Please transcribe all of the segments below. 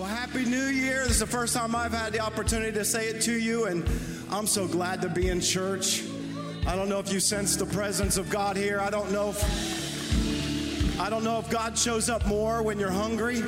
Well, Happy New Year. This is the first time I've had the opportunity to say it to you, and I'm so glad to be in church. I don't know if you sense the presence of God here. I don't know if I don't know if God shows up more when you're hungry.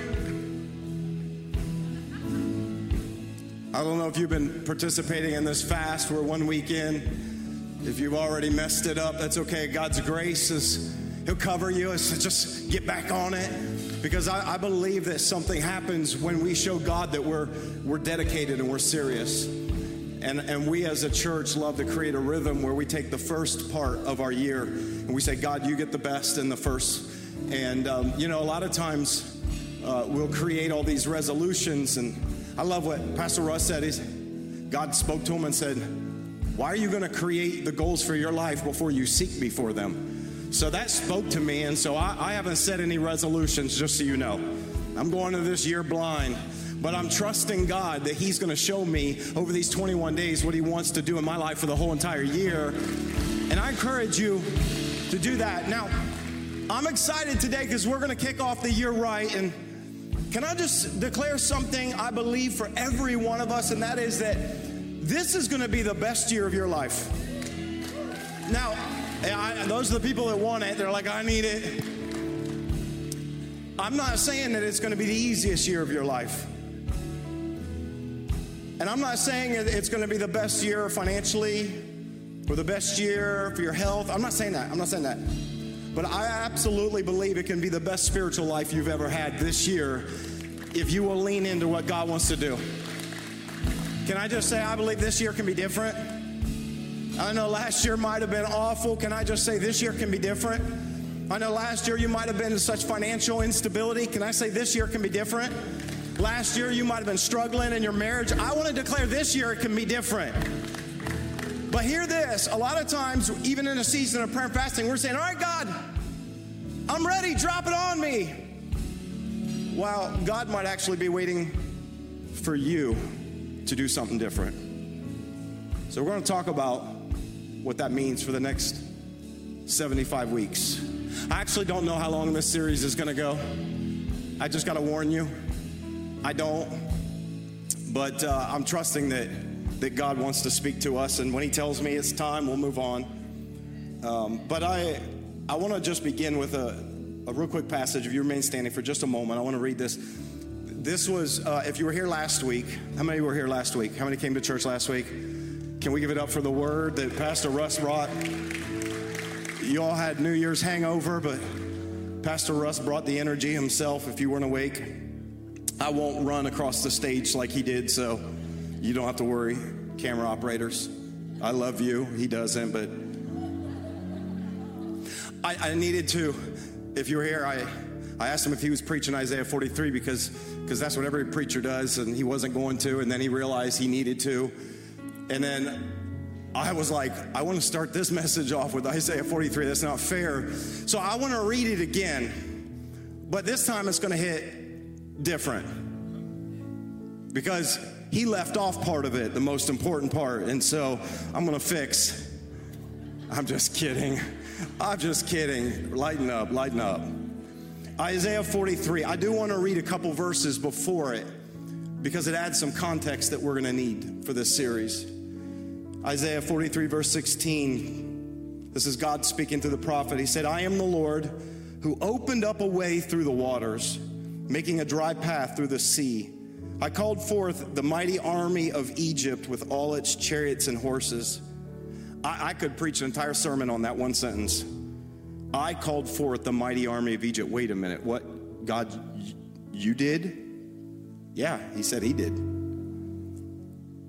I don't know if you've been participating in this fast. We're one week in. If you've already messed it up, that's okay. God's grace is He'll cover you. So just get back on it. Because I, I believe that something happens when we show God that we're we're dedicated and we're serious. And, and we as a church love to create a rhythm where we take the first part of our year and we say, God, you get the best in the first. And, um, you know, a lot of times uh, we'll create all these resolutions. And I love what Pastor Russ said. He's, God spoke to him and said, Why are you going to create the goals for your life before you seek me for them? So that spoke to me. And so I, I haven't set any resolutions, just so you know. I'm going to this year blind but I'm trusting God that He's going to show me over these 21 days what He wants to do in my life for the whole entire year. And I encourage you to do that. Now, I'm excited today because we're going to kick off the year right. And can I just declare something I believe for every one of us, and that is that this is going to be the best year of your life. Now, I, those are the people that want it. They're like, I need it. I'm not saying that it's going to be the easiest year of your life. And I'm not saying it's going to be the best year financially or the best year for your health. I'm not saying that. I'm not saying that. But I absolutely believe it can be the best spiritual life you've ever had this year if you will lean into what God wants to do. Can I just say, I believe this year can be different? I know last year might have been awful. Can I just say this year can be different? I know last year you might have been in such financial instability. Can I say this year can be different? Last year you might have been struggling in your marriage. I want to declare this year it can be different. But hear this a lot of times, even in a season of prayer and fasting, we're saying, All right, God, I'm ready, drop it on me. While God might actually be waiting for you to do something different. So, we're going to talk about what that means for the next 75 weeks. I actually don't know how long this series is going to go. I just got to warn you, I don't. But uh, I'm trusting that that God wants to speak to us. And when He tells me it's time, we'll move on. Um, but I, I want to just begin with a, a real quick passage. If you remain standing for just a moment, I want to read this. This was, uh, if you were here last week, how many were here last week? How many came to church last week? Can we give it up for the word that Pastor Russ brought? You all had New Year's hangover, but Pastor Russ brought the energy himself if you weren't awake. I won't run across the stage like he did, so you don't have to worry, camera operators. I love you. He doesn't, but I, I needed to. If you were here, I, I asked him if he was preaching Isaiah 43 because because that's what every preacher does, and he wasn't going to, and then he realized he needed to, and then I was like, I want to start this message off with Isaiah 43. That's not fair. So I want to read it again, but this time it's going to hit different because he left off part of it, the most important part. And so I'm going to fix. I'm just kidding. I'm just kidding. Lighten up, lighten up. Isaiah 43. I do want to read a couple verses before it because it adds some context that we're going to need for this series. Isaiah 43, verse 16. This is God speaking to the prophet. He said, I am the Lord who opened up a way through the waters, making a dry path through the sea. I called forth the mighty army of Egypt with all its chariots and horses. I, I, could preach an entire sermon on that one sentence. I called forth the mighty army of Egypt. Wait a minute, what? God, you did? Yeah, he said he did.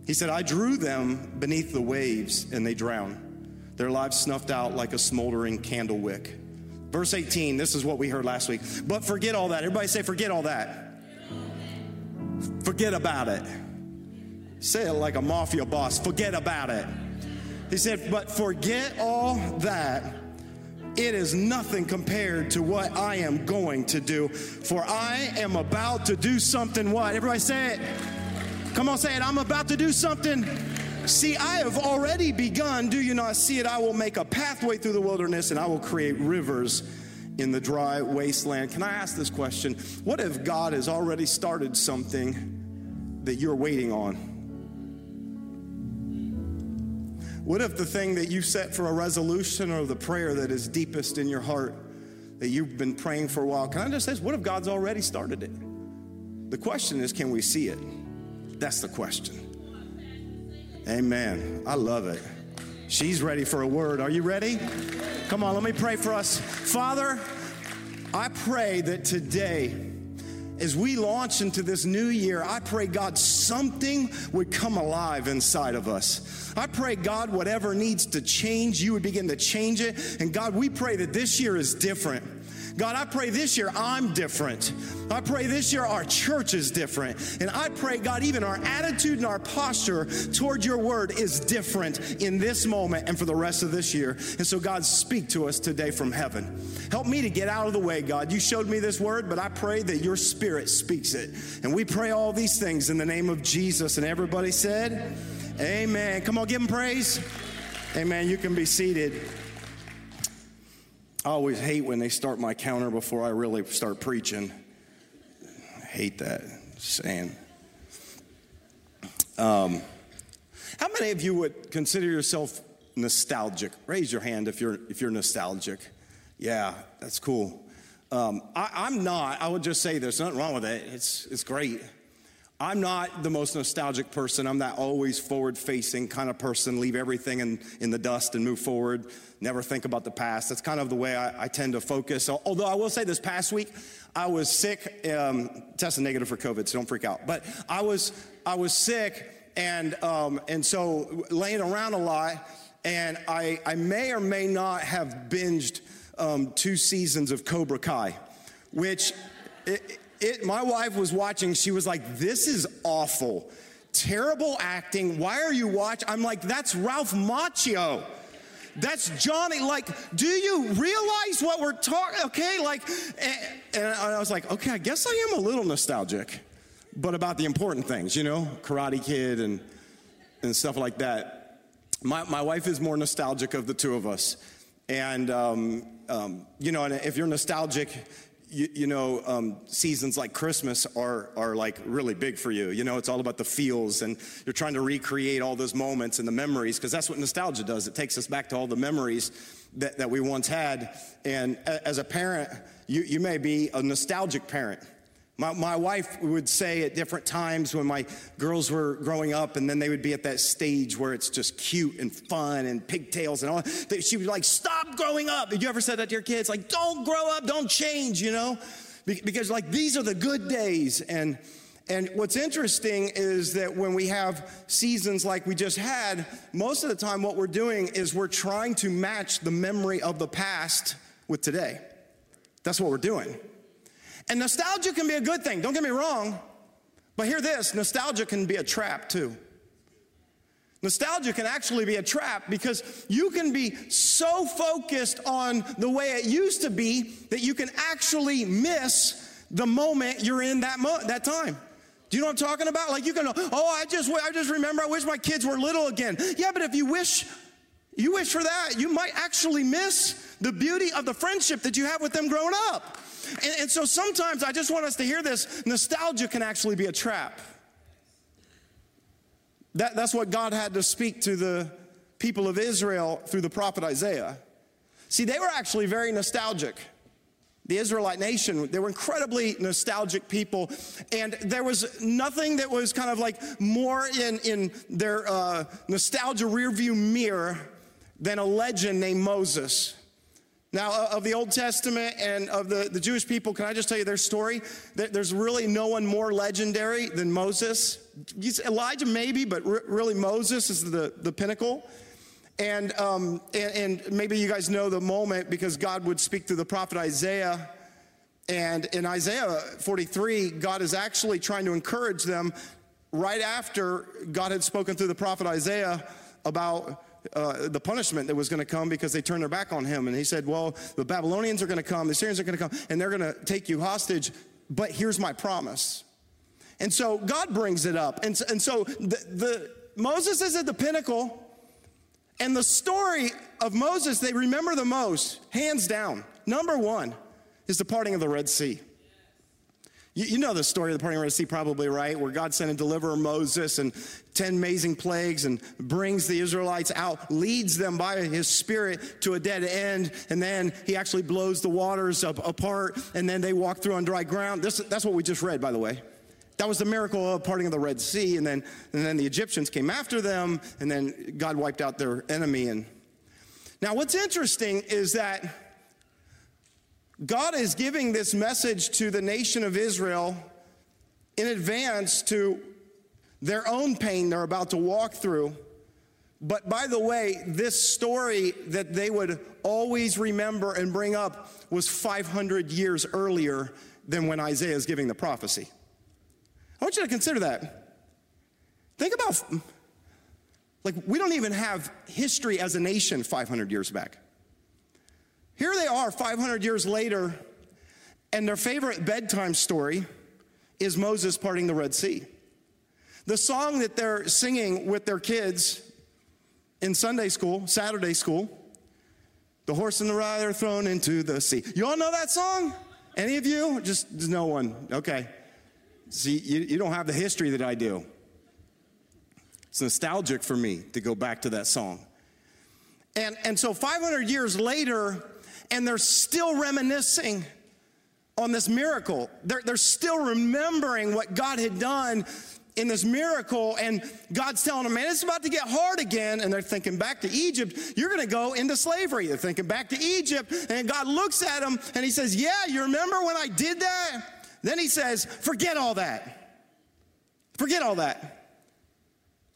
He said, I drew them beneath the waves and they drowned. Their lives snuffed out like a smoldering candle wick. Verse 18, this is what we heard last week. But forget all that. Everybody say, forget all that. Forget about it. Say it like a mafia boss. Forget about it. He said, but forget all that. It is nothing compared to what I am going to do. For I am about to do something what? Everybody say it. Come on, say it. I'm about to do something. See, I have already begun. Do you not see it? I will make a pathway through the wilderness and I will create rivers in the dry wasteland. Can I ask this question? What if God has already started something that you're waiting on? What if the thing that you set for a resolution or the prayer that is deepest in your heart that you've been praying for a while? Can I just say, what if God's already started it? The question is, can we see it? That's the question. Amen. I love it. She's ready for a word. Are you ready? Come on, let me pray for us. Father, I pray that today, as we launch into this new year, I pray, God, something would come alive inside of us. I pray, God, whatever needs to change, you would begin to change it. And God, we pray that this year is different. God, I pray this year I'm different. I pray this year our church is different. And I pray, God, even our attitude and our posture toward your word is different in this moment and for the rest of this year. And so, God, speak to us today from heaven. Help me to get out of the way, God. You showed me this word, but I pray that your spirit speaks it. And we pray all these things in the name of Jesus. And everybody said, Amen. Come on, give him praise. Amen. You can be seated. I always hate when they start my counter before I really start preaching. I hate that saying. Um, how many of you would consider yourself nostalgic? Raise your hand if you're if you're nostalgic. Yeah, that's cool. Um, I, am not. I would just say there's nothing wrong with it. It's it's great. I'm not the most nostalgic person. I'm that always forward facing kind of person, leave everything in, in the dust and move forward, never think about the past. That's kind of the way I, I tend to focus. Although I will say this past week, I was sick, um, tested negative for COVID, so don't freak out. But I was, I was sick, and, um, and so laying around a lot, and I, I may or may not have binged um, two seasons of Cobra Kai, which. It, it, my wife was watching. She was like, This is awful. Terrible acting. Why are you watching? I'm like, That's Ralph Macchio. That's Johnny. Like, do you realize what we're talking? Okay, like, and, and I was like, okay, I guess I am a little nostalgic, but about the important things, you know, Karate Kid and and stuff like that. My my wife is more nostalgic of the two of us, and um, um, you know, and if you're nostalgic, you, you know, um, seasons like Christmas are, are like really big for you. You know, it's all about the feels and you're trying to recreate all those moments and the memories because that's what nostalgia does. It takes us back to all the memories that, that we once had. And as a parent, you, you may be a nostalgic parent. My, my wife would say at different times when my girls were growing up, and then they would be at that stage where it's just cute and fun and pigtails and all. that. She would be like, "Stop growing up." Did you ever say that to your kids? Like, "Don't grow up, don't change," you know? Because like these are the good days. And and what's interesting is that when we have seasons like we just had, most of the time what we're doing is we're trying to match the memory of the past with today. That's what we're doing. And nostalgia can be a good thing, don't get me wrong. But hear this nostalgia can be a trap too. Nostalgia can actually be a trap because you can be so focused on the way it used to be that you can actually miss the moment you're in that mo- that time. Do you know what I'm talking about? Like you can, oh, I just, I just remember. I wish my kids were little again. Yeah, but if you wish, you wish for that, you might actually miss the beauty of the friendship that you have with them growing up. And, and so sometimes I just want us to hear this nostalgia can actually be a trap. That, that's what God had to speak to the people of Israel through the prophet Isaiah. See, they were actually very nostalgic. The Israelite nation, they were incredibly nostalgic people, and there was nothing that was kind of like more in, in their uh, nostalgia rearview mirror than a legend named Moses. Now, of the Old Testament and of the, the Jewish people, can I just tell you their story? There's really no one more legendary than Moses. Elijah, maybe, but really Moses is the, the pinnacle. And, um, and, and maybe you guys know the moment because God would speak through the prophet Isaiah. And in Isaiah 43, God is actually trying to encourage them right after God had spoken through the prophet Isaiah about uh, the punishment that was going to come because they turned their back on him. And he said, Well, the Babylonians are going to come, the Syrians are going to come, and they're going to take you hostage, but here's my promise. And so God brings it up. And, and so the, the Moses is at the pinnacle, and the story of Moses they remember the most, hands down. Number one, is the parting of the Red Sea. You, know the story of the parting of the Red Sea, probably, right? Where God sent a deliverer, Moses, and 10 amazing plagues and brings the Israelites out, leads them by his spirit to a dead end, and then he actually blows the waters up, apart, and then they walk through on dry ground. This, that's what we just read, by the way. That was the miracle of parting of the Red Sea, and then, and then the Egyptians came after them, and then God wiped out their enemy. And now, what's interesting is that God is giving this message to the nation of Israel in advance to their own pain they're about to walk through. But by the way, this story that they would always remember and bring up was 500 years earlier than when Isaiah is giving the prophecy. I want you to consider that. Think about, like, we don't even have history as a nation 500 years back. Here they are 500 years later, and their favorite bedtime story is Moses parting the Red Sea. The song that they're singing with their kids in Sunday school, Saturday school, the horse and the rider thrown into the sea. You all know that song? Any of you? Just no one. Okay. See, you, you don't have the history that I do. It's nostalgic for me to go back to that song. And, and so 500 years later, and they're still reminiscing on this miracle. They're, they're still remembering what God had done in this miracle, and God's telling them, man, it's about to get hard again. And they're thinking back to Egypt, you're gonna go into slavery. They're thinking back to Egypt, and God looks at them and He says, Yeah, you remember when I did that? Then He says, Forget all that. Forget all that.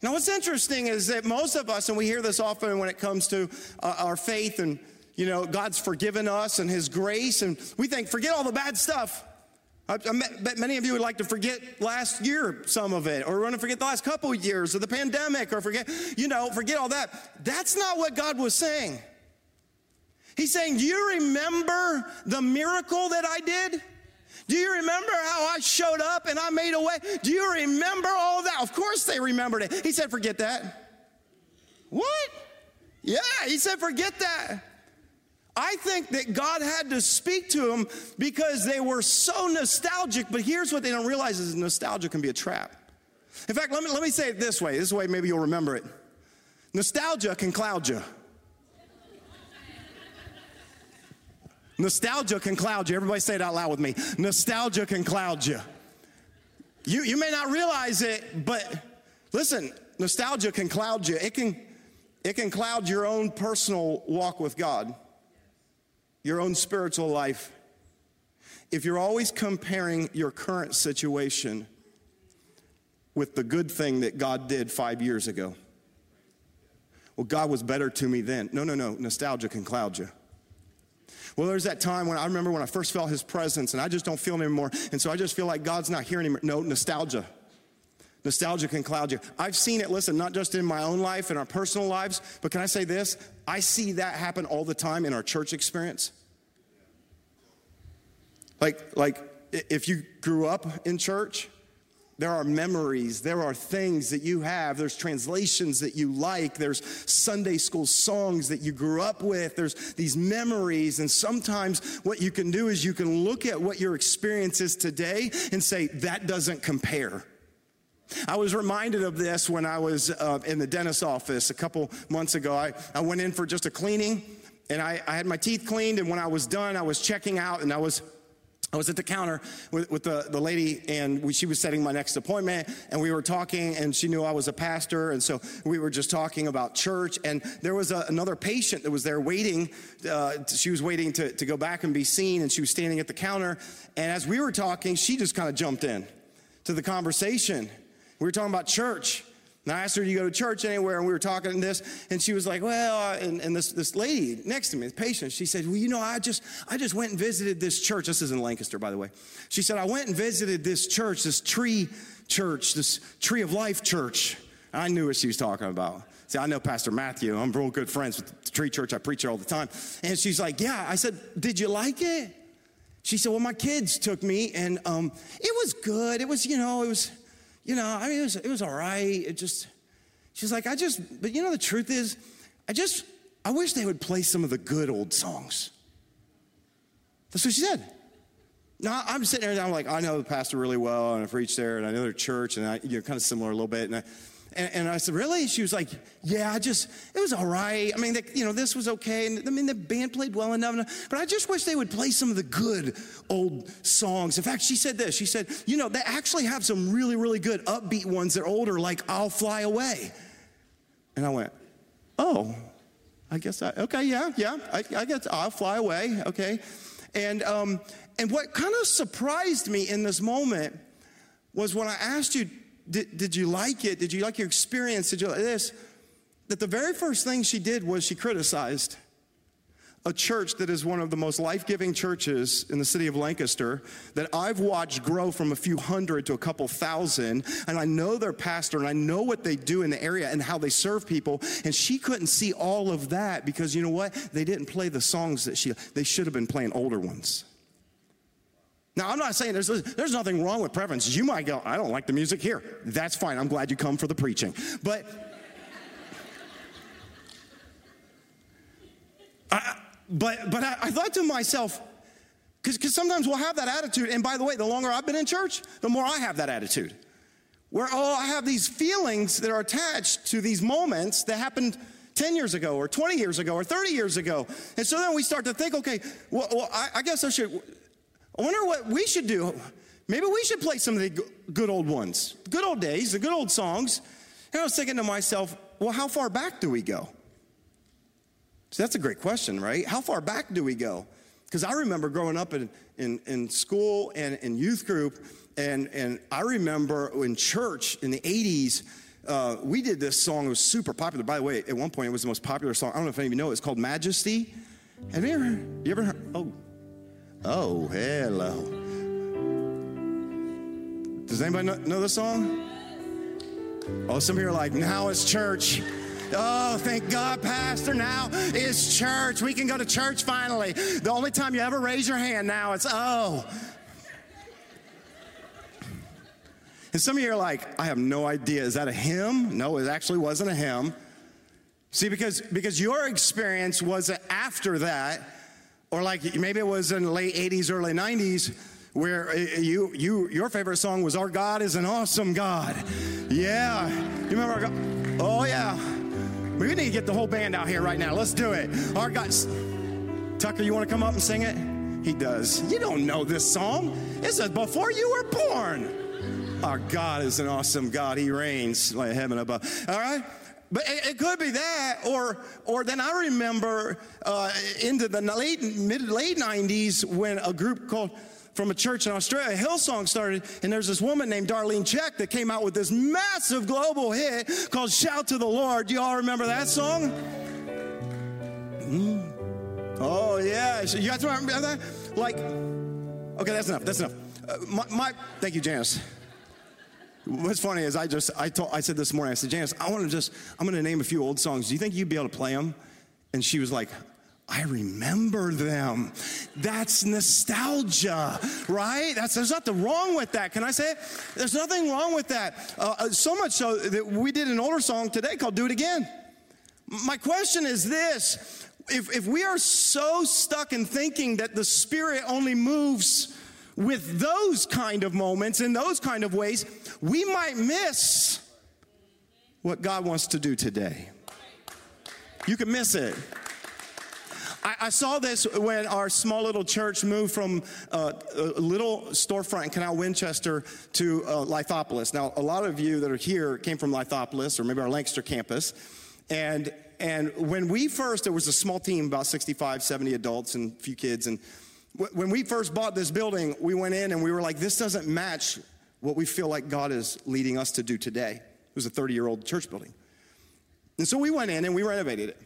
Now, what's interesting is that most of us, and we hear this often when it comes to uh, our faith and you know, God's forgiven us and His grace, and we think, forget all the bad stuff. I, bet many of you would like to forget last year, some of it, or want to forget the last couple of years of the pandemic, or forget, you know, forget all that. That's not what God was saying. He's saying, Do you remember the miracle that I did? Do you remember how I showed up and I made a way? Do you remember all that? Of course they remembered it. He said, Forget that. What? Yeah, he said, Forget that. I think that God had to speak to them because they were so nostalgic. But here's what they don't realize is nostalgia can be a trap. In fact, let me, let me say it this way. This way, maybe you'll remember it. Nostalgia can cloud you. Nostalgia can cloud you. Everybody say it out loud with me. Nostalgia can cloud you. You, you may not realize it, but listen, nostalgia can cloud you. It can, it can cloud your own personal walk with God your own spiritual life, if you're always comparing your current situation with the good thing that God did five years ago, well, God was better to me then. No, no, no. Nostalgia can cloud you. Well, there's that time when I remember when I first felt his presence and I just don't feel him anymore. And so I just feel like God's not here anymore. No, nostalgia. Nostalgia can cloud you. I've seen it, listen, not just in my own life, in our personal lives, but can I say this? I see that happen all the time in our church experience. Like, like if you grew up in church, there are memories, there are things that you have, there's translations that you like, there's Sunday school songs that you grew up with, there's these memories. And sometimes what you can do is you can look at what your experience is today and say, that doesn't compare. I was reminded of this when I was uh, in the dentist's office a couple months ago. I, I went in for just a cleaning and I, I had my teeth cleaned. And when I was done, I was checking out and I was I was at the counter with, with the, the lady, and we, she was setting my next appointment, and we were talking, and she knew I was a pastor, and so we were just talking about church. And there was a, another patient that was there waiting. Uh, she was waiting to, to go back and be seen, and she was standing at the counter. And as we were talking, she just kind of jumped in to the conversation. We were talking about church. And I asked her, Do you go to church anywhere? And we were talking this, and she was like, Well, and, and this, this lady next to me, the patient, she said, Well, you know, I just I just went and visited this church. This is in Lancaster, by the way. She said, I went and visited this church, this tree church, this tree of life church. And I knew what she was talking about. See, I know Pastor Matthew. I'm real good friends with the tree church. I preach it all the time. And she's like, Yeah. I said, Did you like it? She said, Well, my kids took me, and um, it was good. It was, you know, it was you know, I mean, it was, it was all right. It just, she's like, I just, but you know, the truth is, I just, I wish they would play some of the good old songs. That's what she said. Now I'm sitting there and I'm like, I know the pastor really well, and I've reached there, and I know their church, and I, you know, kind of similar a little bit. And I, and, and, I said, really? She was like, yeah, I just, it was all right. I mean, they, you know, this was okay. And I mean, the band played well enough, but I just wish they would play some of the good old songs. In fact, she said this. She said, you know, they actually have some really, really good upbeat ones that are older, like I'll Fly Away. And I went, oh, I guess I, okay, yeah, yeah, I, I guess I'll Fly Away, okay. And, um, and what kind of surprised me in this moment was when I asked you, did, did you like it? Did you like your experience? Did you like this? That the very first thing she did was she criticized a church that is one of the most life giving churches in the city of Lancaster that I've watched grow from a few hundred to a couple thousand. And I know their pastor and I know what they do in the area and how they serve people. And she couldn't see all of that because you know what? They didn't play the songs that she, they should have been playing older ones. Now, I'm not saying there's, there's nothing wrong with preferences. You might go, I don't like the music here. That's fine. I'm glad you come for the preaching. But, I, but, but I, I thought to myself, because sometimes we'll have that attitude. And by the way, the longer I've been in church, the more I have that attitude. Where, oh, I have these feelings that are attached to these moments that happened 10 years ago or 20 years ago or 30 years ago. And so then we start to think, okay, well, well I, I guess I should I wonder what we should do. Maybe we should play some of the good old ones, good old days, the good old songs. And I was thinking to myself, well, how far back do we go? So that's a great question, right? How far back do we go? Because I remember growing up in, in, in school and in youth group, and, and I remember in church in the 80s, uh, we did this song. It was super popular. By the way, at one point, it was the most popular song. I don't know if any of you know it. It's called Majesty. Have you ever, you ever heard? Oh, Oh, hello. Uh, does anybody know, know the song? Oh, some of you are like, now it's church. Oh, thank God, Pastor. Now is church. We can go to church finally. The only time you ever raise your hand now, it's oh. And some of you are like, I have no idea. Is that a hymn? No, it actually wasn't a hymn. See, because, because your experience was after that or like maybe it was in the late 80s, early 90s, where uh, you, you, your favorite song was Our God is an Awesome God. Yeah. You remember our God? Oh, yeah. We need to get the whole band out here right now. Let's do it. Our God. Tucker, you want to come up and sing it? He does. You don't know this song. It says before you were born. Our God is an awesome God. He reigns like heaven above. All right? But it, it, could be that, or or then I remember uh, into the late mid late '90s when a group called from a church in Australia, Hillsong started, and there's this woman named Darlene Zschech that came out with this massive global hit called "Shout to the Lord." Do you all remember that song? Mm. Oh yeah, you guys remember that? Like, okay, that's enough. That's enough. Uh, my, my, thank you, Janice. What's funny is I just I told I said this morning I said Janice I want to just I'm going to name a few old songs. Do you think you'd be able to play them? And she was like, I remember them. That's nostalgia, right? That's, there's nothing wrong with that. Can I say it? There's nothing wrong with that. Uh, uh so much so that we did an older song today called Do It Again. My question is this if, if we are so stuck in thinking that the Spirit only moves with those kind of moments in those kind of ways, we might miss what God wants to do today. You can miss it. I, I saw this when our small little church moved from uh, a little storefront in Canal Winchester to uh, Lithopolis. Now, a lot of you that are here came from Lithopolis or maybe our Lancaster campus. And, and when we first, there was a small team, about 65, 70 adults and a few kids. And when we first bought this building, we went in and we were like, this doesn't match what we feel like God is leading us to do today. It was a 30 year old church building. And so we went in and we renovated it.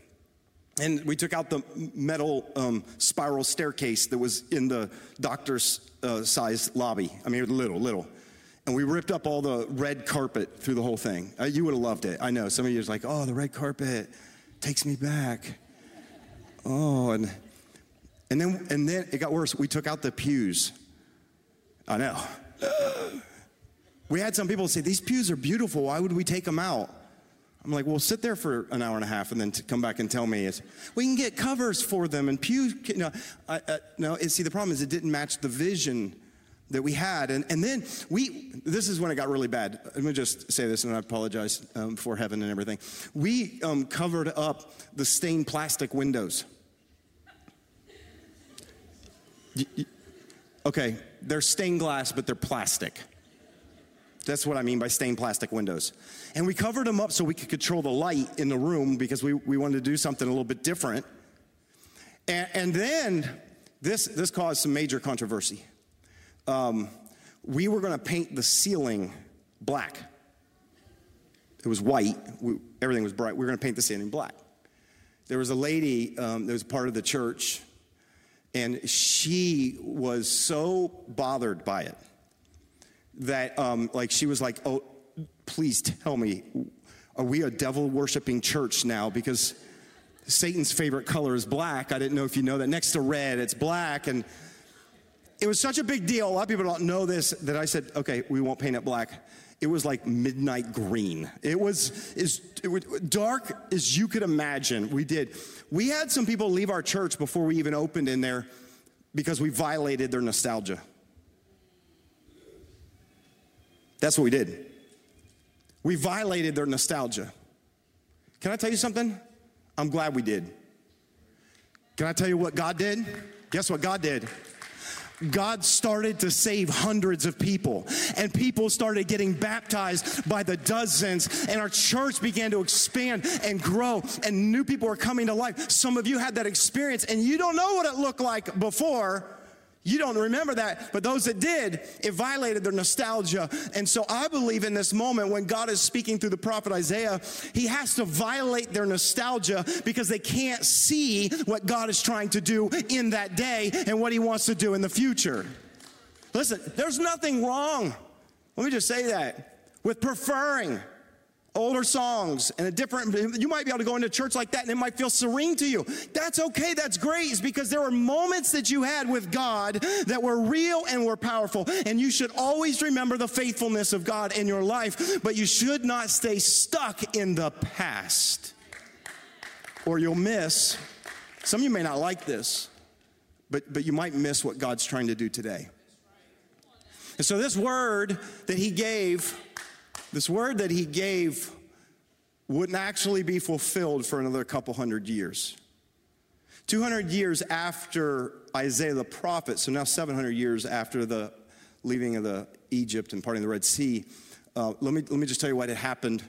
And we took out the metal um, spiral staircase that was in the doctor's uh, size lobby. I mean, little, little. And we ripped up all the red carpet through the whole thing. Uh, you would have loved it. I know. Some of you are like, oh, the red carpet takes me back. Oh, and and then, and then it got worse. We took out the pews. I know. We had some people say, These pews are beautiful. Why would we take them out? I'm like, well, sit there for an hour and a half and then come back and tell me it's, we can get covers for them and pews. No, I, no. See, the problem is it didn't match the vision that we had. And, and then we, this is when it got really bad. Let me just say this, and I apologize um, for heaven and everything. We um, covered up the stained plastic windows. Okay, they're stained glass, but they're plastic. That's what I mean by stained plastic windows. And we covered them up so we could control the light in the room because we, we wanted to do something a little bit different. And, and then this, this caused some major controversy um, we were going to paint the ceiling black. It was white, we, everything was bright. We were going to paint the ceiling black. There was a lady um, that was part of the church, and she was so bothered by it that, um, like, she was like, Oh, please tell me, are we a devil worshiping church now? Because Satan's favorite color is black. I didn't know if you know that. Next to red, it's black. And it was such a big deal. A lot of people don't know this that I said, okay, we won't paint it black. It was like midnight green. It was as dark as you could imagine. We did. We had some people leave our church before we even opened in there because we violated their nostalgia. That's what we did. We violated their nostalgia. Can I tell you something? I'm glad we did. Can I tell you what God did? Guess what God did? God started to save hundreds of people, and people started getting baptized by the dozens, and our church began to expand and grow, and new people were coming to life. Some of you had that experience, and you don't know what it looked like before you don't remember that, but those that did, it violated their nostalgia. And so I believe in this moment when God is speaking through the prophet Isaiah, he has to violate their nostalgia because they can't see what God is trying to do in that day and what he wants to do in the future. Listen, there's nothing wrong, let me just say that, with preferring older songs and a different you might be able to go into church like that and it might feel serene to you. That's okay that's great it's because there were moments that you had with god that were real and were powerful. And you should always remember the faithfulness of god in your life but you should not stay stuck in the past. Or you'll miss some of you may not like this but but you might miss what god's trying to do today. And so this word that he gave this word that he gave wouldn't actually be fulfilled for another couple hundred years. 200 years after Isaiah the prophet, so now 700 years after the leaving of the Egypt and parting of the Red Sea, uh, let, me, let me just tell you what had happened.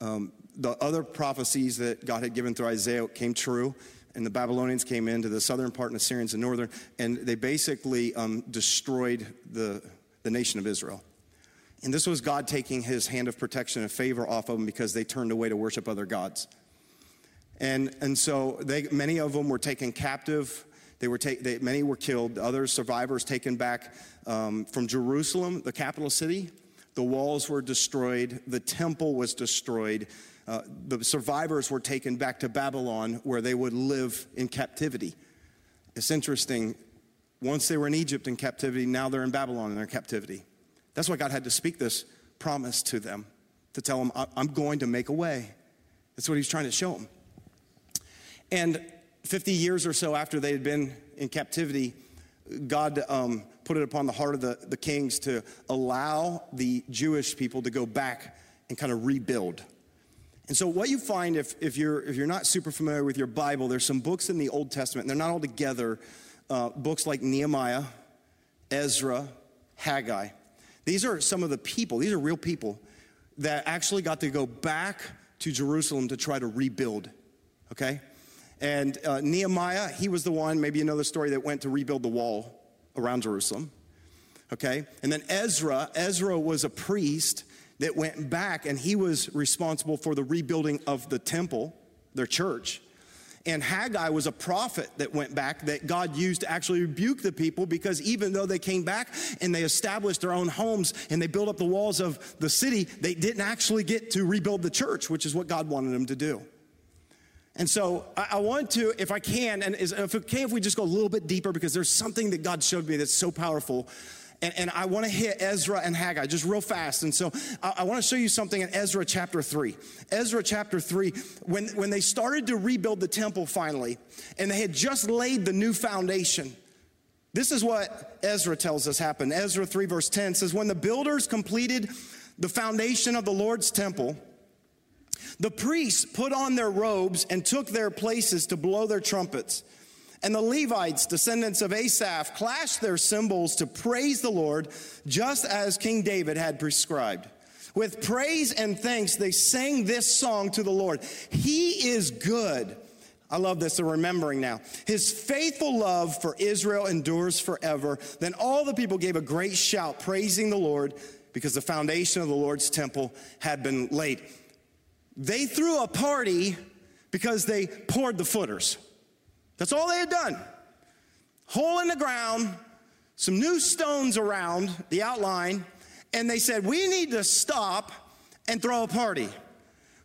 Um, the other prophecies that God had given through Isaiah came true, and the Babylonians came into the southern part and the Syrians the northern, and they basically um, destroyed the, the nation of Israel. And this was God taking his hand of protection and favor off of them because they turned away to worship other gods. And, and so they, many of them were taken captive. They were take, they, many were killed. Others, survivors, taken back um, from Jerusalem, the capital city. The walls were destroyed. The temple was destroyed. Uh, the survivors were taken back to Babylon where they would live in captivity. It's interesting. Once they were in Egypt in captivity, now they're in Babylon in their captivity. That's why God had to speak this promise to them to tell them, I'm going to make a way. That's what he's trying to show them. And 50 years or so after they had been in captivity, God um, put it upon the heart of the, the kings to allow the Jewish people to go back and kind of rebuild. And so, what you find if, if, you're, if you're not super familiar with your Bible, there's some books in the Old Testament, and they're not all together. Uh, books like Nehemiah, Ezra, Haggai. These are some of the people, these are real people that actually got to go back to Jerusalem to try to rebuild, okay? And uh, Nehemiah, he was the one, maybe you know the story, that went to rebuild the wall around Jerusalem, okay? And then Ezra, Ezra was a priest that went back and he was responsible for the rebuilding of the temple, their church. And Haggai was a prophet that went back that God used to actually rebuke the people because even though they came back and they established their own homes and they built up the walls of the city, they didn't actually get to rebuild the church, which is what God wanted them to do. And so I, want to, if I can, and if can, if we just go a little bit deeper, because there's something that God showed me that's so powerful and, and I want to hit Ezra and Haggai just real fast. And so I, I want to show you something in Ezra chapter 3. Ezra chapter 3, when, when they started to rebuild the temple finally, and they had just laid the new foundation, This is what Ezra tells us happened. Ezra 3, verse 10 says, When the builders completed the foundation of the Lord's temple, the priests put on their robes and took their places to blow their trumpets. And the Levites, descendants of Asaph, clashed their cymbals to praise the Lord, just as King David had prescribed. With praise and thanks, they sang this song to the Lord He is good. I love this, the remembering now. His faithful love for Israel endures forever. Then all the people gave a great shout, praising the Lord, because the foundation of the Lord's temple had been laid. They threw a party because they poured the footers. That's all they had done. Hole in the ground, some new stones around the outline, and they said, We need to stop and throw a party.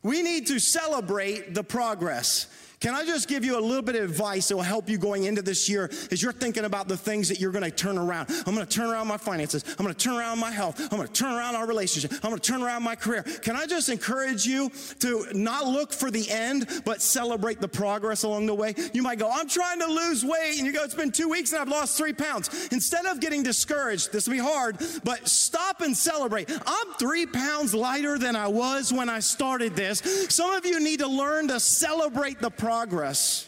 We need to celebrate the progress. Can I just give you a little bit of advice that will help you going into this year as you're thinking about the things that you're going to turn around? I'm going to turn around my finances. I'm going to turn around my health. I'm going to turn around our relationship. I'm going to turn around my career. Can I just encourage you to not look for the end, but celebrate the progress along the way? You might go, I'm trying to lose weight. And you go, it's been two weeks and I've lost three pounds. Instead of getting discouraged, this will be hard, but stop and celebrate. I'm three pounds lighter than I was when I started this. Some of you need to learn to celebrate the progress progress.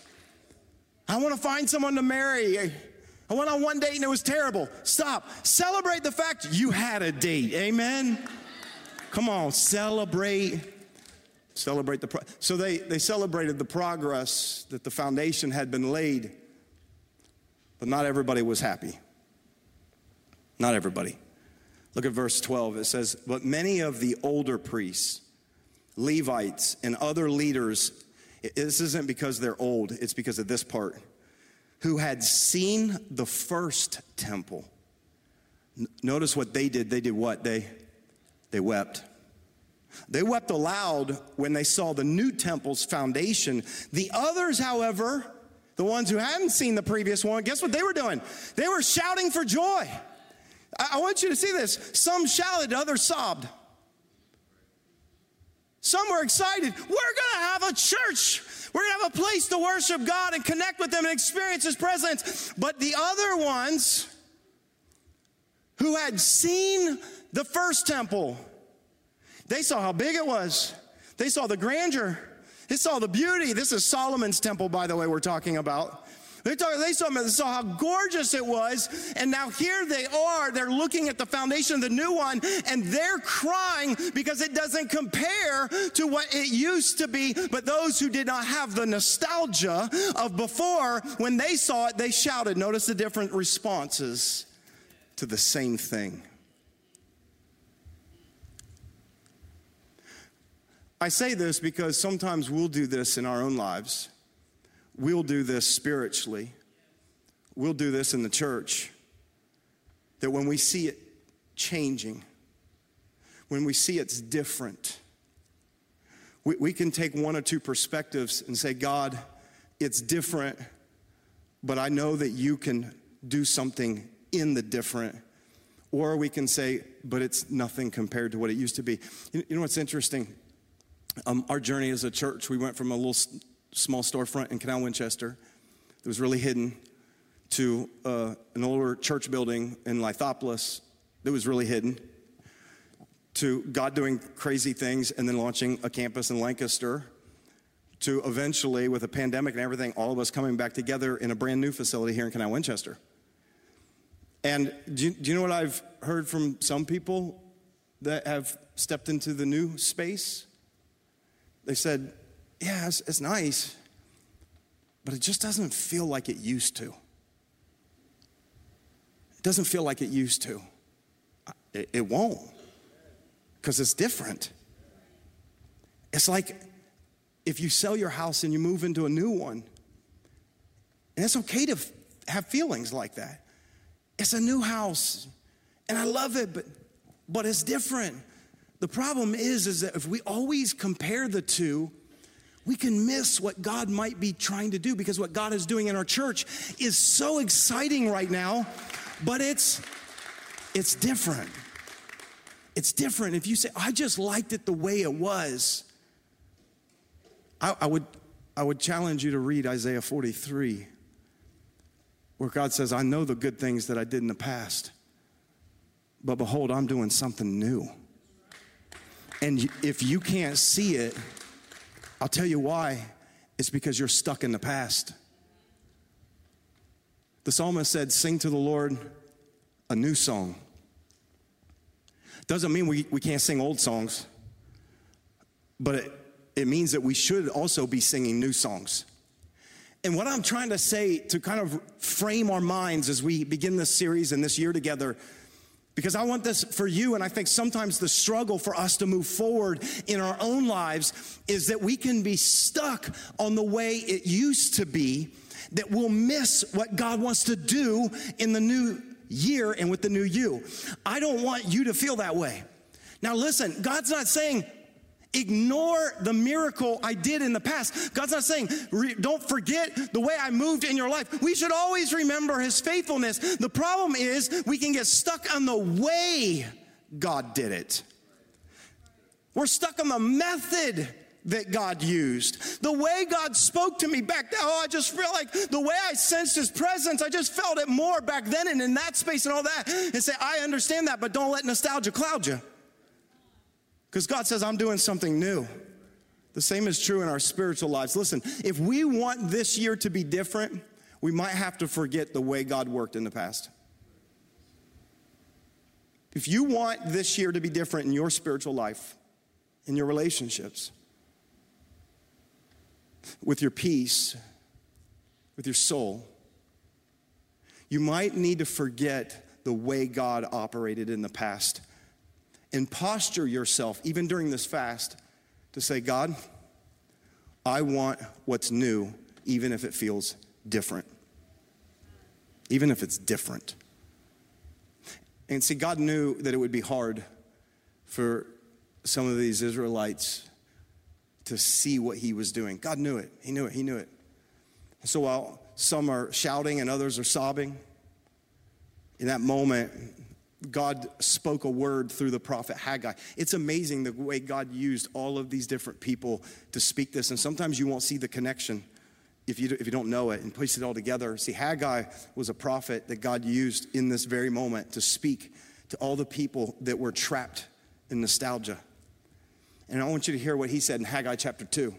I want to find someone to marry. I went on one date and it was terrible. Stop. Celebrate the fact you had a date. Amen. Come on, celebrate. Celebrate the pro- so they they celebrated the progress that the foundation had been laid, but not everybody was happy. Not everybody. Look at verse 12. It says, But many of the older priests, Levites, and other leaders this isn't because they're old, it's because of this part. Who had seen the first temple. Notice what they did. They did what? They, they wept. They wept aloud when they saw the new temple's foundation. The others, however, the ones who hadn't seen the previous one, guess what they were doing? They were shouting for joy. I, I want you to see this. Some shouted, others sobbed. Some were excited. We're going to have a church. We're going to have a place to worship God and connect with Him and experience His presence. But the other ones who had seen the first temple, they saw how big it was. They saw the grandeur. They saw the beauty. This is Solomon's temple, by the way, we're talking about. They, they saw, saw how gorgeous it was, and now here they are. They're looking at the foundation of the new one, and they're crying because it doesn't compare to what it used to be. But those who did not have the nostalgia of before, when they saw it, they shouted. Notice the different responses to the same thing. I say this because sometimes we'll do this in our own lives we'll do this spiritually. We'll do this in the church. That when we see it changing, when we see it's different, we, we can take one or two perspectives and say, God, it's different, but I know that you can do something in the different. Or we can say, but it's nothing compared to what it used to be. You, you know what's interesting? Um, our journey as a church, we went from a little small storefront in Canal Winchester that was really hidden to uh, an older church building in Lithopolis that was really hidden to God doing crazy things and then launching a campus in Lancaster to eventually, with a pandemic and everything, all of us coming back together in a brand new facility here in Canal Winchester. And do you, do you know what I've heard from some people that have stepped into the new space? They said, yeah, it's, it's nice, but it just doesn't feel like it used to. It doesn't feel like it used to. It, it won't, because it's different. It's like if you sell your house and you move into a new one, and it's okay to f- have feelings like that. It's a new house, and I love it, but but it's different. The problem is, is that if we always compare the two, we can miss what God might be trying to do because what God is doing in our church is so exciting right now, but it's it's different. It's different. If you say, I just liked it the way it was, I, I would I would challenge you to read Isaiah 43. where God says, I know the good things that I did in the past, but behold, I'm doing something new. And if you can't see it, I'll tell you why. It's because you're stuck in the past. The psalmist said, Sing to the Lord a new song. Doesn't mean we, we can't sing old songs, but it, it means that we should also be singing new songs. And what I'm trying to say to kind of frame our minds as we begin this series and this year together, because I want this for you, and I think sometimes the struggle for us to move forward in our own lives is that we can be stuck on the way it used to be, that we'll miss what God wants to do in the new year and with the new you. I don't want you to feel that way. Now, listen, God's not saying, ignore the miracle I did in the past. God's not saying, don't forget the way I moved in your life. We should always remember his faithfulness. The problem is, we can get stuck on the way God did it. We're stuck on the method that God used. The way God spoke to me back then, oh, I just feel like the way I sensed his presence, I just felt it more back then and in that space and all that. And say, I understand that, but don't let nostalgia cloud you. Because God says, I'm doing something new. The same is true in our spiritual lives. Listen, if we want this year to be different, we might have to forget the way God worked in the past. If you want this year to be different in your spiritual life, in your relationships, with your peace, with your soul, you might need to forget the way God operated in the past and posture yourself, even during this fast, to say, God, I want what's new, even if it feels different. Even if it's different. And see, God knew that it would be hard for some of these Israelites to see what he was doing. God knew it. He knew it. He knew it. So while some are shouting and others are sobbing, in that moment, God spoke a word through the prophet Haggai. It's amazing the way God used all of these different people to speak this. And sometimes you won't see the connection if you, if you don't know it and place it all together. See, Haggai was a prophet that God used in this very moment to speak to all the people that were trapped in nostalgia. And I want you to hear what he said in Haggai chapter 2.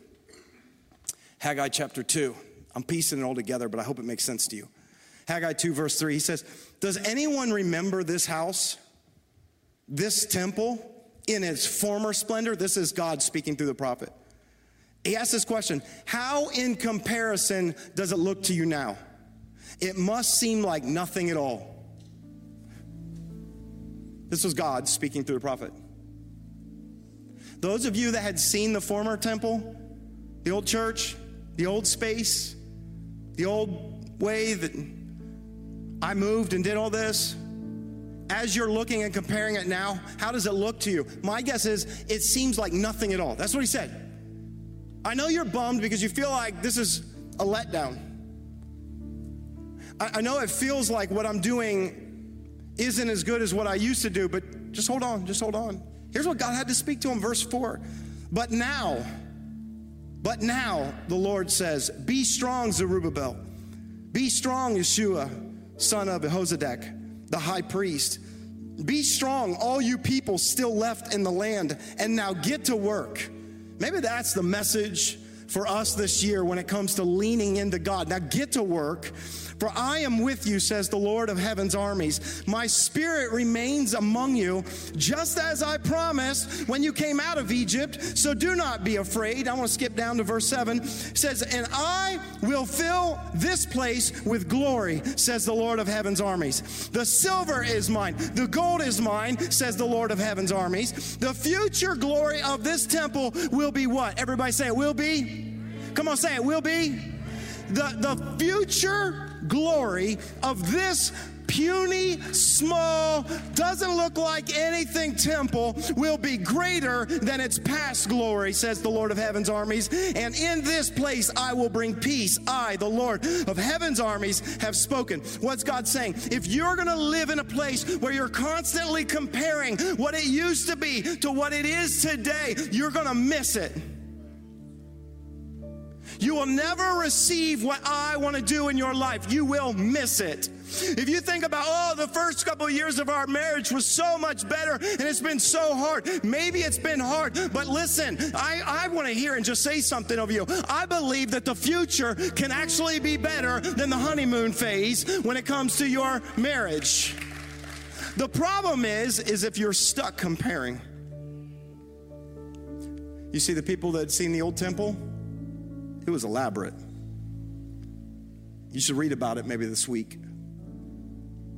Haggai chapter 2. I'm piecing it all together, but I hope it makes sense to you. Haggai 2, verse 3, he says, Does anyone remember this house, this temple in its former splendor? This is God speaking through the prophet. He asks this question How, in comparison, does it look to you now? It must seem like nothing at all. This was God speaking through the prophet. Those of you that had seen the former temple, the old church, the old space, the old way that I moved and did all this, as you're looking and comparing it now, how does it look to you? My guess is it seems like nothing at all. That's what he said. I know you're bummed because you feel like this is a letdown. I, I know it feels like what I'm doing isn't as good as what I used to do, but just hold on, just hold on. Here's what God had to speak to him, verse 4. But now, but now, the Lord says, Be strong, Zerubbabel. Be strong, Yeshua, son of Jehozadak, the high priest. Be strong, all you people still left in the land, and now get to work. Maybe that's the message for us this year when it comes to leaning into God. Now get to work for I am with you, says the Lord of heaven's armies. My spirit remains among you, just as I promised when you came out of Egypt. So do not be afraid. I want to skip down to verse 7. It says, And I will fill this place with glory, says the Lord of heaven's armies. The silver is mine, the gold is mine, says the Lord of heaven's armies. The future glory of this temple will be what? Everybody say it will be. Come on, say it will be. The, the future glory of this puny, small, doesn't look like anything temple will be greater than its past glory, says the Lord of heaven's armies. And in this place I will bring peace. I, the Lord of heaven's armies, have spoken. What's God saying? If you're going to live in a place where you're constantly comparing what it used to be to what it is today, you're going to miss it. You will never receive what I want to do in your life. You will miss it. If you think about, oh, the first couple of years of our marriage was so much better and it's been so hard, maybe it's been hard, but listen, I, I want to hear and just say something of you. I believe that the future can actually be better than the honeymoon phase when it comes to your marriage. The problem is, is if you're stuck comparing. You see, the people that seen the old temple, it was elaborate. You should read about it maybe this week.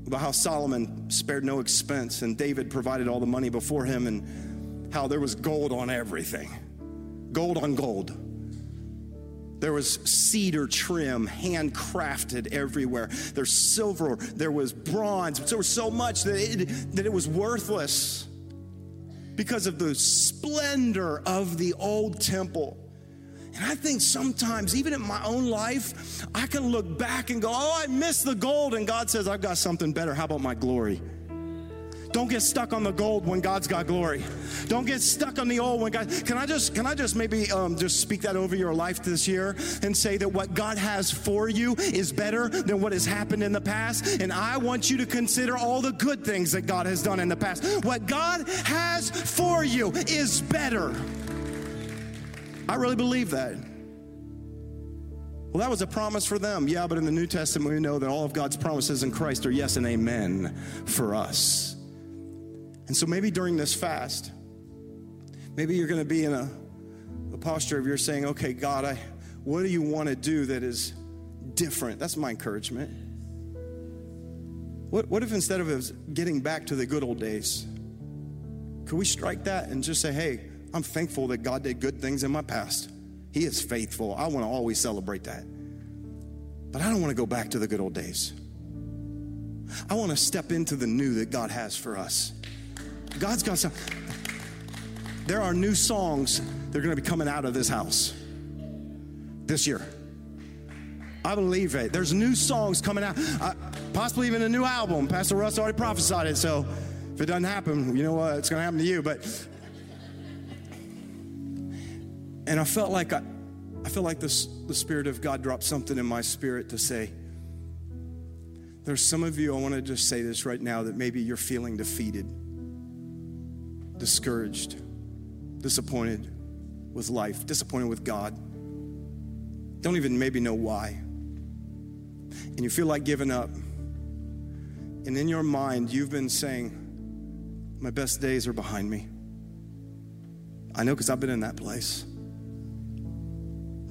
About how Solomon spared no expense and David provided all the money before him and how there was gold on everything. Gold on gold. There was cedar trim, handcrafted everywhere. There's silver, there was bronze. There was so much that it, that it was worthless because of the splendor of the old temple. And I think sometimes, even in my own life, I can look back and go, Oh, I missed the gold. And God says, I've got something better. How about my glory? Don't get stuck on the gold when God's got glory. Don't get stuck on the old when God. Can I just can I just maybe um, just speak that over your life this year and say that what God has for you is better than what has happened in the past, and I want you to consider all the good things that God has done in the past. What God has for you is better. I really believe that. Well, that was a promise for them. Yeah, but in the New Testament, we know that all of God's promises in Christ are yes and amen for us. And so maybe during this fast, maybe you're going to be in a, a posture of you're saying, okay, God, I, what do you want to do that is different? That's my encouragement. What, what if instead of getting back to the good old days, could we strike that and just say, hey, I'm thankful that God did good things in my past. He is faithful. I want to always celebrate that. But I don't want to go back to the good old days. I want to step into the new that God has for us. God's got some. There are new songs that are going to be coming out of this house this year. I believe it. There's new songs coming out, uh, possibly even a new album. Pastor Russ already prophesied it, so if it doesn't happen, you know what? It's going to happen to you. But and I felt like I, I feel like this, the Spirit of God dropped something in my spirit to say. There's some of you, I want to just say this right now, that maybe you're feeling defeated, discouraged, disappointed with life, disappointed with God. Don't even maybe know why. And you feel like giving up. And in your mind, you've been saying, My best days are behind me. I know because I've been in that place.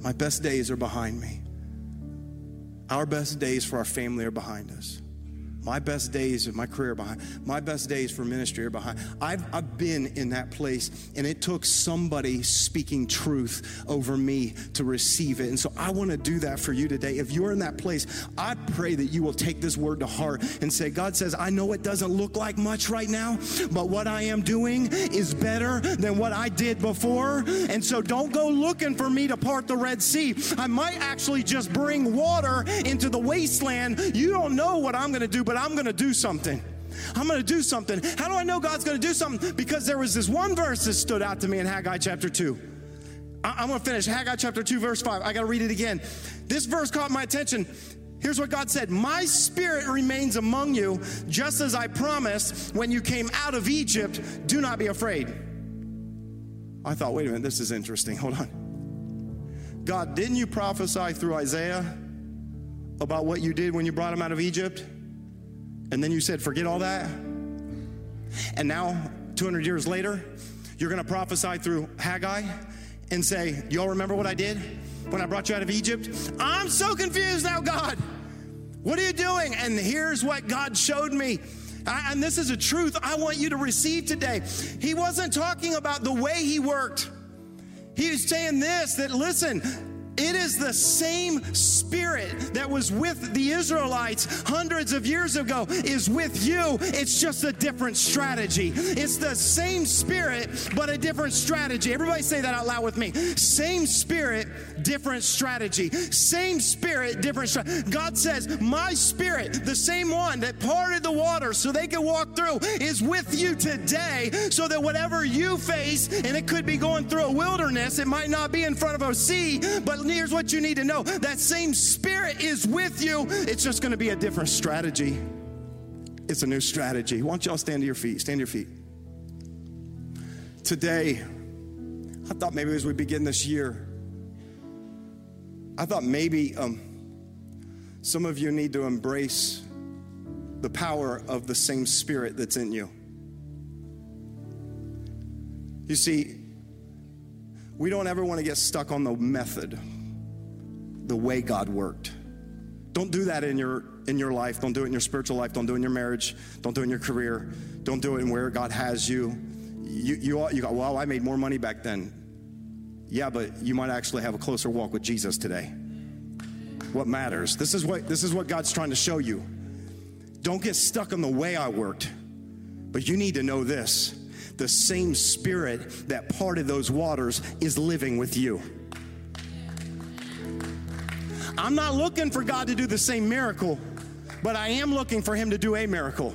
My best days are behind me. Our best days for our family are behind us. My best days of my career behind. My best days for ministry are behind. I've, I've been in that place, and it took somebody speaking truth over me to receive it. And so I want to do that for you today. If you're in that place, I pray that you will take this word to heart and say, God says, I know it doesn't look like much right now, but what I am doing is better than what I did before. And so don't go looking for me to part the Red Sea. I might actually just bring water into the wasteland. You don't know what I'm going to do but I'm going to do something. I'm going to do something. How do I know God's going to do something? Because there was this one verse that stood out to me in Haggai chapter 2. I- am going to finish Haggai chapter 2, verse 5. I got to read it again. This verse caught my attention. Here's what God said My spirit remains among you, just as I promised when you came out of Egypt. Do not be afraid. I thought, wait a minute, this is interesting. Hold on. God, didn't you prophesy through Isaiah about what you did when you brought him out of Egypt? And then you said, forget all that. And now, 200 years later, you're going to prophesy through Haggai and say, Y'all remember what I did when I brought you out of Egypt? I'm so confused now, God. What are you doing? And here's what God showed me. I, and this is a truth I want you to receive today. He wasn't talking about the way he worked. He was saying this that listen, it is the same spirit that was with the Israelites hundreds of years ago is with you. It's just a different strategy. It's the same spirit, but a different strategy. Everybody say that out loud with me. Same spirit, different strategy. Same spirit, different strategy. God says, My spirit, the same one that parted the water so they could walk through, is with you today so that whatever you face, and it could be going through a wilderness, it might not be in front of a sea, but here's what you need to know that same spirit is with you. It's just going to be a different strategy. It's a new strategy. Why don't y'all stand to your feet? Stand to your feet. Today, I thought maybe as we begin this year, I thought maybe um, some of you need to embrace the power of the same spirit that's in you. You see, we don't ever want to get stuck on the method, the way God worked. Don't do that in your in your life. Don't do it in your spiritual life. Don't do it in your marriage. Don't do it in your career. Don't do it in where God has you. You you you got well, I made more money back then. Yeah, but you might actually have a closer walk with Jesus today. What matters? This is what this is what God's trying to show you. Don't get stuck on the way I worked. But you need to know this the same spirit that parted those waters is living with you. I'm not looking for God to do the same miracle, but I am looking for Him to do a miracle.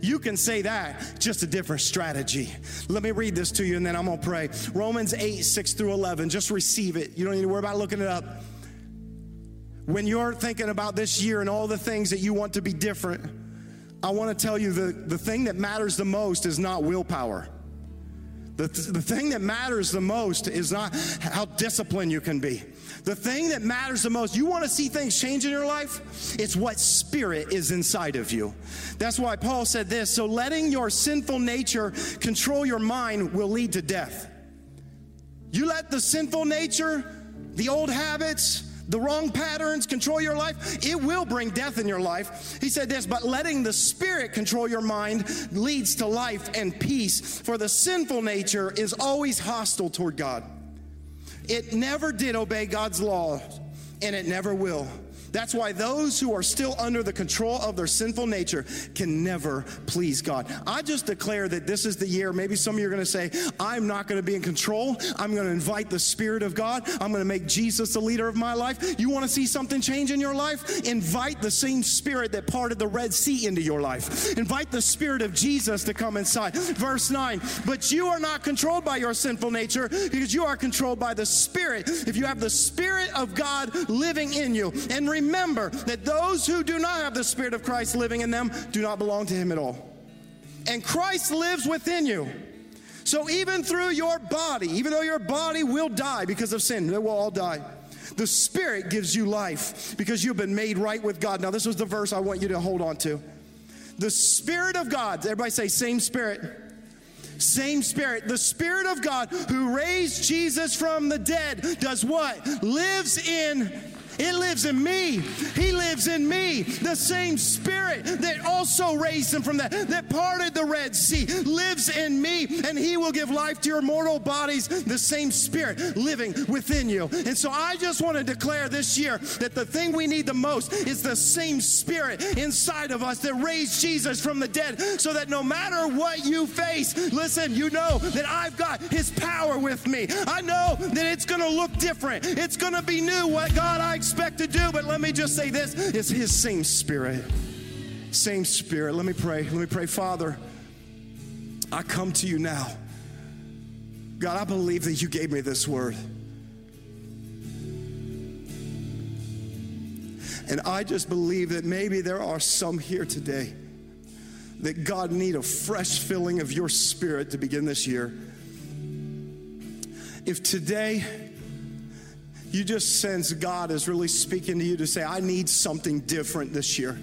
You can say that, just a different strategy. Let me read this to you and then I'm gonna pray. Romans 8, 6 through 11. Just receive it. You don't need to worry about looking it up. When you're thinking about this year and all the things that you want to be different, I wanna tell you the, the thing that matters the most is not willpower. The, th- the thing that matters the most is not how disciplined you can be. The thing that matters the most, you want to see things change in your life? It's what spirit is inside of you. That's why Paul said this so letting your sinful nature control your mind will lead to death. You let the sinful nature, the old habits, the wrong patterns control your life, it will bring death in your life. He said this, but letting the Spirit control your mind leads to life and peace, for the sinful nature is always hostile toward God. It never did obey God's law, and it never will. That's why those who are still under the control of their sinful nature can never please God. I just declare that this is the year. Maybe some of you are going to say, I'm not going to be in control. I'm going to invite the Spirit of God. I'm going to make Jesus the leader of my life. You want to see something change in your life? Invite the same Spirit that parted the Red Sea into your life. Invite the Spirit of Jesus to come inside. Verse 9, but you are not controlled by your sinful nature because you are controlled by the Spirit. If you have the Spirit of God living in you, and remember, remember that those who do not have the Spirit of Christ living in them do not belong to Him at all. And Christ lives within you. So even through your body, even though your body will die because of sin, they will all die. The Spirit gives you life because you've been made right with God. Now, this was the verse I want you to hold on to. The Spirit of God, everybody say, same Spirit. Same Spirit. The Spirit of God who raised Jesus from the dead does what? Lives in it lives in me. He lives in me. The same spirit that also raised him from that, that parted the Red Sea, lives in me, and he will give life to your mortal bodies. The same spirit living within you. And so I just want to declare this year that the thing we need the most is the same spirit inside of us that raised Jesus from the dead, so that no matter what you face, listen, you know that I've got his power with me. I know that it's going to look different. It's going to be new. What God I expect to do. But let me just say this it's His same Spirit. Same Spirit. Let me pray. Let me pray. Father, I come to you now. God, I believe that you gave me this word. And I just believe that maybe there are some here today that God need a fresh filling of your spirit to begin this year. If today you just sense God is really speaking to you to say, I need something different this year.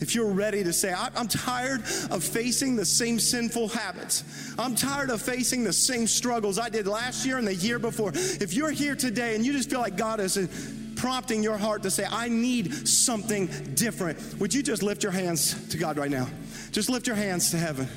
If you're ready to say, I'm tired of facing the same sinful habits, I'm tired of facing the same struggles I did last year and the year before. If you're here today and you just feel like God is uh, prompting your heart to say, I need something different, would you just lift your hands to God right now? Just lift your hands to heaven.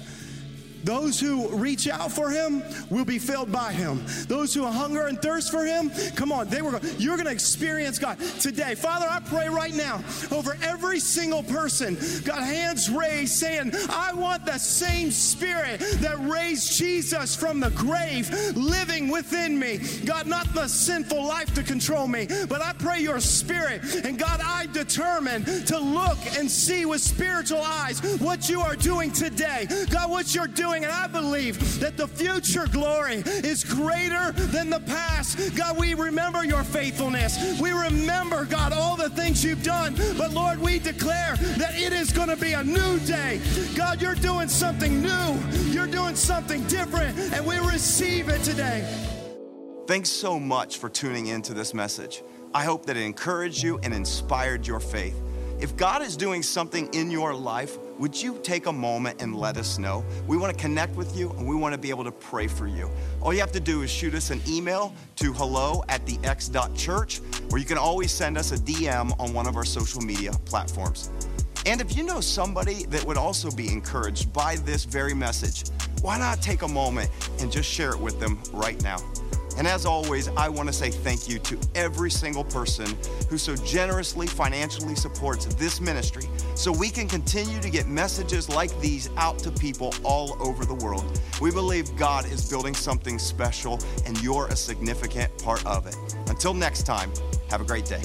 Those who reach out for him will be filled by him. Those who hunger and thirst for him, come on, they were going, you're going to experience God today. Father, I pray right now over every single person, got hands raised saying, I want the same spirit that raised Jesus from the grave living within me. God, not the sinful life to control me, but I pray your spirit. And God, I determine to look and see with spiritual eyes what you are doing today. God, what you're doing doing. And I believe that the future glory is greater than the past. God, we remember your faithfulness. We remember, God, all the things you've done. But Lord, we declare that it is going to be a new day. God, you're doing something new, you're doing something different, and we receive it today. Thanks so much for tuning in to this message. I hope that it encouraged you and inspired your faith. If God is doing something in your life, would you take a moment and let us know? We want to connect with you and we want to be able to pray for you. All you have to do is shoot us an email to hello at the x.church, or you can always send us a DM on one of our social media platforms. And if you know somebody that would also be encouraged by this very message, why not take a moment and just share it with them right now? And as always, I want to say thank you to every single person who so generously financially supports this ministry so we can continue to get messages like these out to people all over the world. We believe God is building something special and you're a significant part of it. Until next time, have a great day.